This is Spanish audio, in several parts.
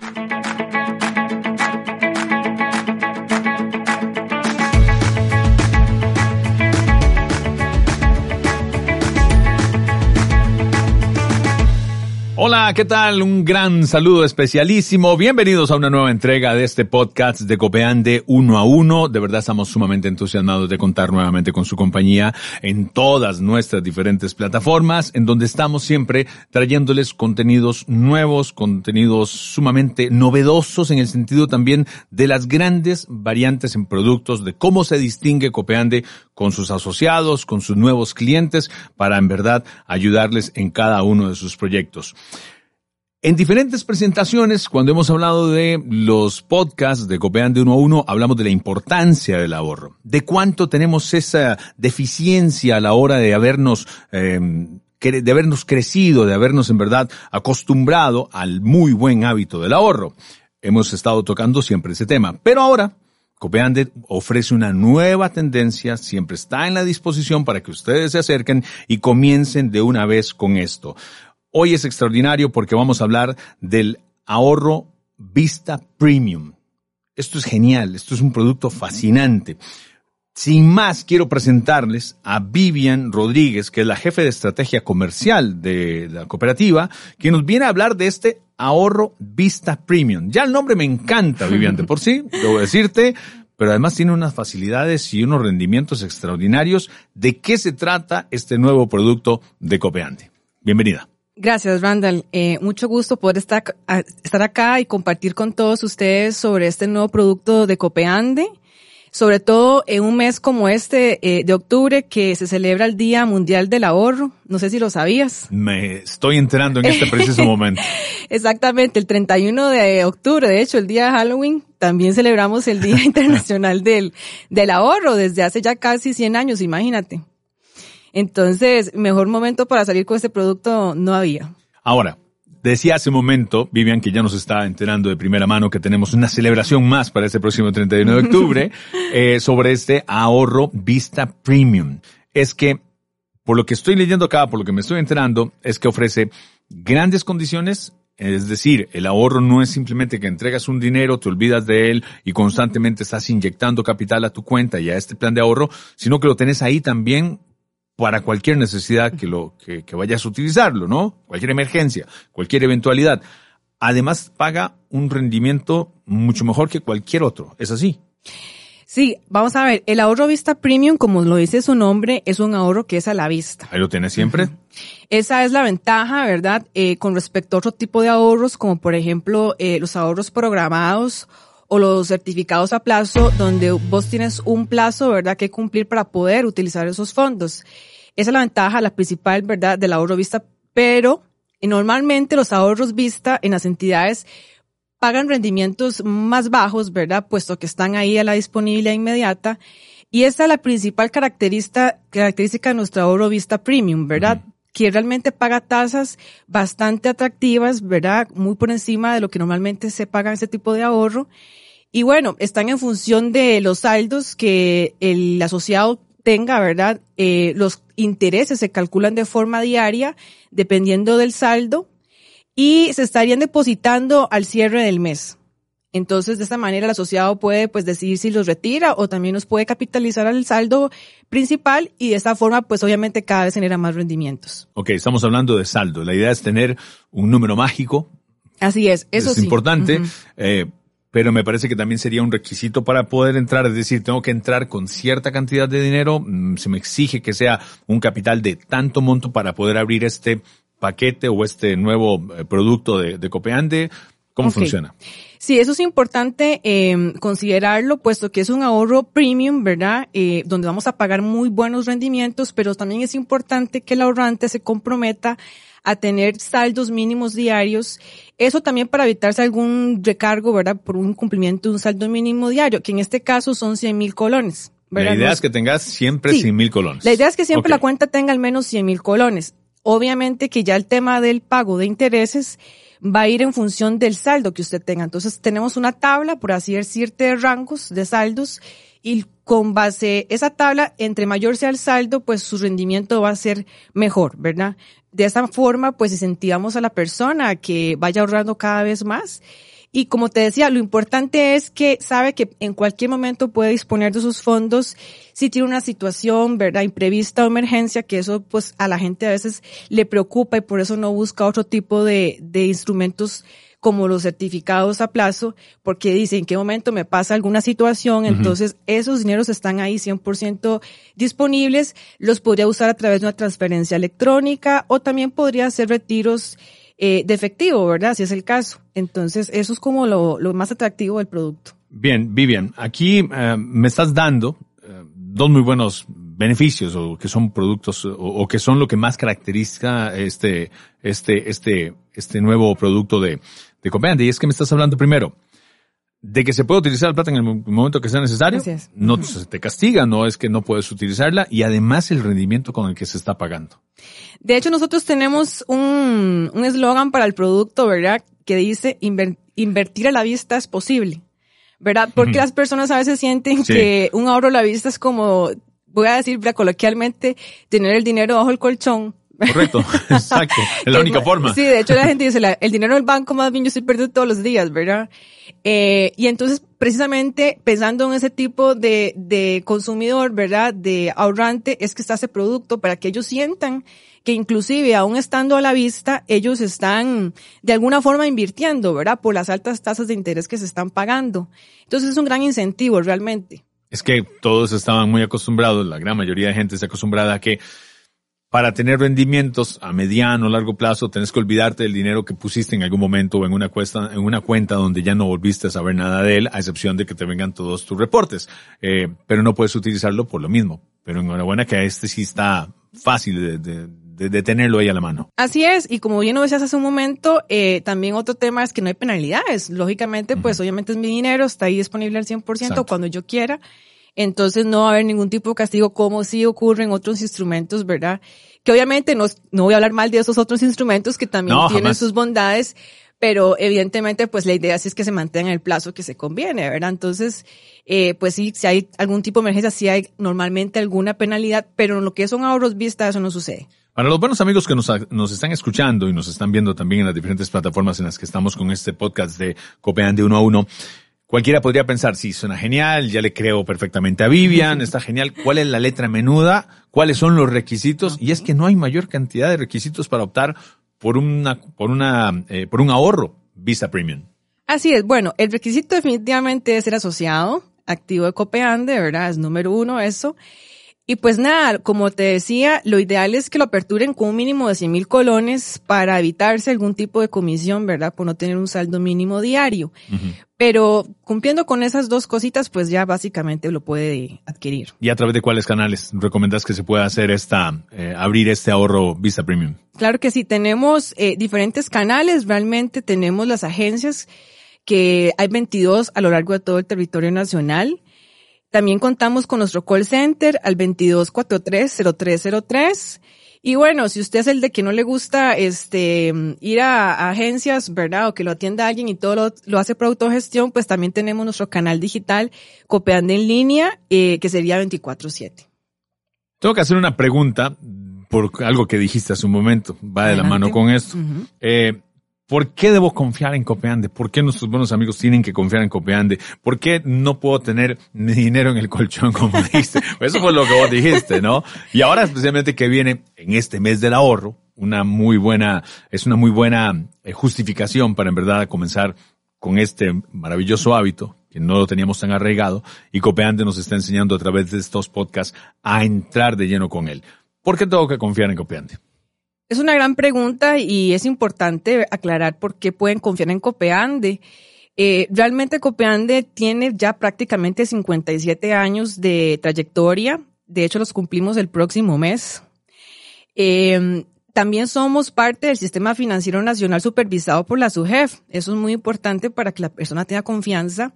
Thank you. Hola, ¿qué tal? Un gran saludo especialísimo. Bienvenidos a una nueva entrega de este podcast de Copeande uno a uno. De verdad estamos sumamente entusiasmados de contar nuevamente con su compañía en todas nuestras diferentes plataformas, en donde estamos siempre trayéndoles contenidos nuevos, contenidos sumamente novedosos en el sentido también de las grandes variantes en productos, de cómo se distingue Copeande con sus asociados, con sus nuevos clientes, para en verdad ayudarles en cada uno de sus proyectos. En diferentes presentaciones, cuando hemos hablado de los podcasts de Copean de uno a uno, hablamos de la importancia del ahorro, de cuánto tenemos esa deficiencia a la hora de habernos, eh, de habernos crecido, de habernos en verdad acostumbrado al muy buen hábito del ahorro. Hemos estado tocando siempre ese tema, pero ahora Copeande ofrece una nueva tendencia, siempre está en la disposición para que ustedes se acerquen y comiencen de una vez con esto. Hoy es extraordinario porque vamos a hablar del ahorro Vista Premium. Esto es genial, esto es un producto fascinante. Sin más, quiero presentarles a Vivian Rodríguez, que es la jefe de estrategia comercial de la cooperativa, que nos viene a hablar de este ahorro Vista Premium. Ya el nombre me encanta, Vivian, de por sí, debo decirte, pero además tiene unas facilidades y unos rendimientos extraordinarios. ¿De qué se trata este nuevo producto de Copeante? Bienvenida. Gracias, Randall. Eh, mucho gusto poder estar, estar acá y compartir con todos ustedes sobre este nuevo producto de Copeande, sobre todo en un mes como este eh, de octubre que se celebra el Día Mundial del Ahorro. No sé si lo sabías. Me estoy enterando en este preciso momento. Exactamente, el 31 de octubre, de hecho, el día de Halloween, también celebramos el Día Internacional del, del Ahorro desde hace ya casi 100 años, imagínate. Entonces, mejor momento para salir con este producto no había. Ahora, decía hace un momento, Vivian, que ya nos está enterando de primera mano que tenemos una celebración más para este próximo 31 de octubre, eh, sobre este ahorro Vista Premium. Es que, por lo que estoy leyendo acá, por lo que me estoy enterando, es que ofrece grandes condiciones es decir, el ahorro no es simplemente que entregas un dinero, te olvidas de él y constantemente estás inyectando capital a tu cuenta y a este plan de ahorro, sino que lo tenés ahí también para cualquier necesidad que lo que, vayas a utilizarlo, ¿no? Cualquier emergencia, cualquier eventualidad. Además, paga un rendimiento mucho mejor que cualquier otro. ¿Es así? Sí, vamos a ver, el ahorro vista premium, como lo dice su nombre, es un ahorro que es a la vista. Ahí lo tienes siempre. Esa es la ventaja, ¿verdad? Eh, con respecto a otro tipo de ahorros, como por ejemplo eh, los ahorros programados o los certificados a plazo, donde vos tienes un plazo, ¿verdad?, que cumplir para poder utilizar esos fondos. Esa es la ventaja, la principal, ¿verdad?, del ahorro vista, pero normalmente los ahorros vista en las entidades pagan rendimientos más bajos, ¿verdad?, puesto que están ahí a la disponibilidad inmediata. Y esta es la principal característica, característica de nuestro ahorro vista premium, ¿verdad? que realmente paga tasas bastante atractivas, ¿verdad? Muy por encima de lo que normalmente se paga en ese tipo de ahorro. Y bueno, están en función de los saldos que el asociado tenga, ¿verdad? Eh, los intereses se calculan de forma diaria dependiendo del saldo y se estarían depositando al cierre del mes. Entonces, de esta manera, el asociado puede pues decidir si los retira o también los puede capitalizar al saldo principal y de esta forma, pues obviamente cada vez genera más rendimientos. Ok, estamos hablando de saldo. La idea es tener un número mágico. Así es, eso es importante pero me parece que también sería un requisito para poder entrar, es decir, tengo que entrar con cierta cantidad de dinero, mm, se me exige que sea un capital de tanto monto para poder abrir este paquete o este nuevo eh, producto de, de Copeande. ¿Cómo funciona? Sí, eso es importante eh, considerarlo, puesto que es un ahorro premium, ¿verdad? Eh, donde vamos a pagar muy buenos rendimientos, pero también es importante que el ahorrante se comprometa a tener saldos mínimos diarios. Eso también para evitarse algún recargo, ¿verdad? Por un cumplimiento de un saldo mínimo diario, que en este caso son 100 mil colones. La idea es que tengas siempre 100 mil colones. La idea es que siempre la cuenta tenga al menos 100 mil colones. Obviamente que ya el tema del pago de intereses va a ir en función del saldo que usted tenga. Entonces tenemos una tabla, por así decirte, de rangos de saldos y con base esa tabla, entre mayor sea el saldo, pues su rendimiento va a ser mejor, ¿verdad? De esa forma, pues incentivamos a la persona a que vaya ahorrando cada vez más. Y como te decía, lo importante es que sabe que en cualquier momento puede disponer de sus fondos si tiene una situación, ¿verdad? Imprevista o emergencia, que eso pues a la gente a veces le preocupa y por eso no busca otro tipo de, de instrumentos como los certificados a plazo, porque dice en qué momento me pasa alguna situación, entonces esos dineros están ahí 100% disponibles, los podría usar a través de una transferencia electrónica o también podría hacer retiros eh, de efectivo, ¿verdad? Si es el caso. Entonces eso es como lo, lo más atractivo del producto. Bien, Vivian, aquí eh, me estás dando eh, dos muy buenos beneficios o que son productos o, que son lo que más caracteriza este, este, este, este nuevo producto de, de Copende. Y es que me estás hablando primero de que se puede utilizar la plata en el momento que sea necesario. No se te castiga, no es que no puedes utilizarla y además el rendimiento con el que se está pagando. De hecho, nosotros tenemos un eslogan para el producto, ¿verdad? Que dice invertir a la vista es posible. ¿Verdad? Porque las personas a veces sienten que un ahorro a la vista es como voy a decir coloquialmente, tener el dinero bajo el colchón. Correcto, exacto. Es la única forma. Sí, de hecho la gente dice, el dinero del banco más bien yo estoy perdiendo todos los días, ¿verdad? Eh, y entonces, precisamente pensando en ese tipo de, de consumidor, ¿verdad? De ahorrante, es que está ese producto para que ellos sientan que inclusive aún estando a la vista, ellos están de alguna forma invirtiendo, ¿verdad? Por las altas tasas de interés que se están pagando. Entonces es un gran incentivo realmente es que todos estaban muy acostumbrados, la gran mayoría de gente está acostumbrada a que para tener rendimientos a mediano o largo plazo tenés que olvidarte del dinero que pusiste en algún momento o en una cuenta, en una cuenta donde ya no volviste a saber nada de él, a excepción de que te vengan todos tus reportes. Eh, pero no puedes utilizarlo por lo mismo. Pero enhorabuena que a este sí está fácil de, de, tenerlo ahí a la mano. Así es, y como bien lo decías hace un momento, eh, también otro tema es que no hay penalidades. Lógicamente, pues obviamente es mi dinero, está ahí disponible al 100% cuando yo quiera. Entonces no va a haber ningún tipo de castigo como si ocurre en otros instrumentos, ¿verdad? Que obviamente no, no voy a hablar mal de esos otros instrumentos que también tienen sus bondades, pero evidentemente pues la idea sí es que se mantenga el plazo que se conviene, ¿verdad? Entonces, eh, pues sí, si hay algún tipo de emergencia, sí hay normalmente alguna penalidad, pero en lo que son ahorros vista eso no sucede. Para los buenos amigos que nos, nos, están escuchando y nos están viendo también en las diferentes plataformas en las que estamos con este podcast de Copean de uno a uno, cualquiera podría pensar, sí, suena genial, ya le creo perfectamente a Vivian, está genial, ¿cuál es la letra menuda? ¿Cuáles son los requisitos? Y es que no hay mayor cantidad de requisitos para optar por una, por una, eh, por un ahorro Visa Premium. Así es, bueno, el requisito definitivamente es ser asociado, activo de Copeande, ¿verdad? Es número uno eso. Y pues nada, como te decía, lo ideal es que lo aperturen con un mínimo de 100 mil colones para evitarse algún tipo de comisión, ¿verdad? Por no tener un saldo mínimo diario. Pero cumpliendo con esas dos cositas, pues ya básicamente lo puede adquirir. ¿Y a través de cuáles canales recomiendas que se pueda hacer esta, eh, abrir este ahorro Visa Premium? Claro que sí, tenemos eh, diferentes canales, realmente tenemos las agencias que hay 22 a lo largo de todo el territorio nacional. También contamos con nuestro call center al 2243-0303. Y bueno, si usted es el de que no le gusta este ir a, agencias, ¿verdad? O que lo atienda alguien y todo lo, hace por autogestión, pues también tenemos nuestro canal digital Copeando en línea, eh, que sería 24-7. Tengo que hacer una pregunta por algo que dijiste hace un momento. Va de la mano con esto. eh, ¿Por qué debo confiar en Copeande? ¿Por qué nuestros buenos amigos tienen que confiar en Copeande? ¿Por qué no puedo tener dinero en el colchón como dijiste? Eso fue lo que vos dijiste, ¿no? Y ahora especialmente que viene en este mes del ahorro, una muy buena, es una muy buena eh, justificación para en verdad comenzar con este maravilloso hábito que no lo teníamos tan arraigado y Copeande nos está enseñando a través de estos podcasts a entrar de lleno con él. ¿Por qué tengo que confiar en Copeande? Es una gran pregunta y es importante aclarar por qué pueden confiar en Copeande. Eh, realmente Copeande tiene ya prácticamente 57 años de trayectoria. De hecho, los cumplimos el próximo mes. Eh, también somos parte del Sistema Financiero Nacional supervisado por la SUGEF. Eso es muy importante para que la persona tenga confianza.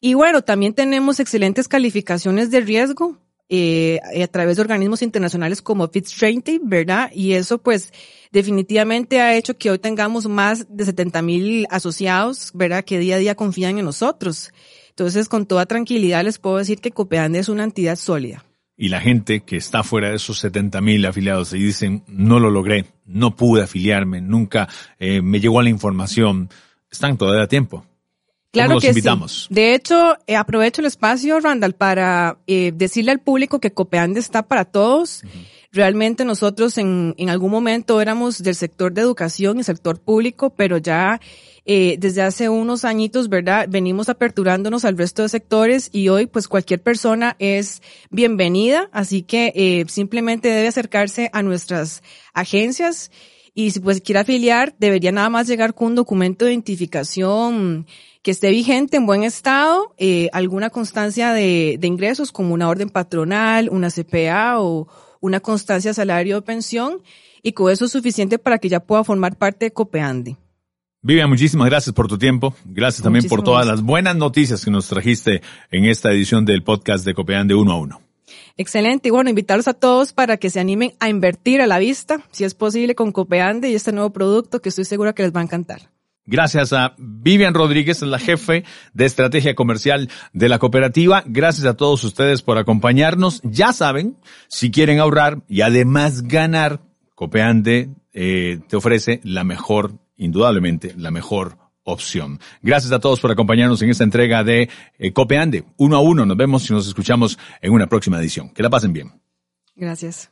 Y bueno, también tenemos excelentes calificaciones de riesgo eh, a través de organismos internacionales como Fitch Rating, ¿verdad? Y eso pues definitivamente ha hecho que hoy tengamos más de 70 mil asociados, ¿verdad? Que día a día confían en nosotros. Entonces, con toda tranquilidad les puedo decir que Copeande es una entidad sólida y la gente que está fuera de esos 70 mil afiliados y dicen, no lo logré, no pude afiliarme, nunca eh, me llegó la información, están todavía a tiempo. Claro los que invitamos? sí. De hecho, eh, aprovecho el espacio, Randall, para eh, decirle al público que Copeande está para todos. Realmente nosotros en, en algún momento éramos del sector de educación y sector público, pero ya eh, desde hace unos añitos, ¿verdad? Venimos aperturándonos al resto de sectores y hoy pues cualquier persona es bienvenida, así que eh, simplemente debe acercarse a nuestras agencias y si pues quiere afiliar, debería nada más llegar con un documento de identificación que esté vigente en buen estado, eh, alguna constancia de, de ingresos como una orden patronal, una CPA o una constancia de salario o pensión y con eso es suficiente para que ya pueda formar parte de Copeande. Vivian, muchísimas gracias por tu tiempo. Gracias también por todas gracias. las buenas noticias que nos trajiste en esta edición del podcast de Copeán de Uno a Uno. Excelente. Y bueno, invitarlos a todos para que se animen a invertir a la vista, si es posible, con Copeande y este nuevo producto que estoy segura que les va a encantar. Gracias a Vivian Rodríguez, la jefe de estrategia comercial de la cooperativa. Gracias a todos ustedes por acompañarnos. Ya saben, si quieren ahorrar y además ganar, Copeande eh, te ofrece la mejor, indudablemente, la mejor opción. Gracias a todos por acompañarnos en esta entrega de eh, Copeande, uno a uno. Nos vemos y nos escuchamos en una próxima edición. Que la pasen bien. Gracias.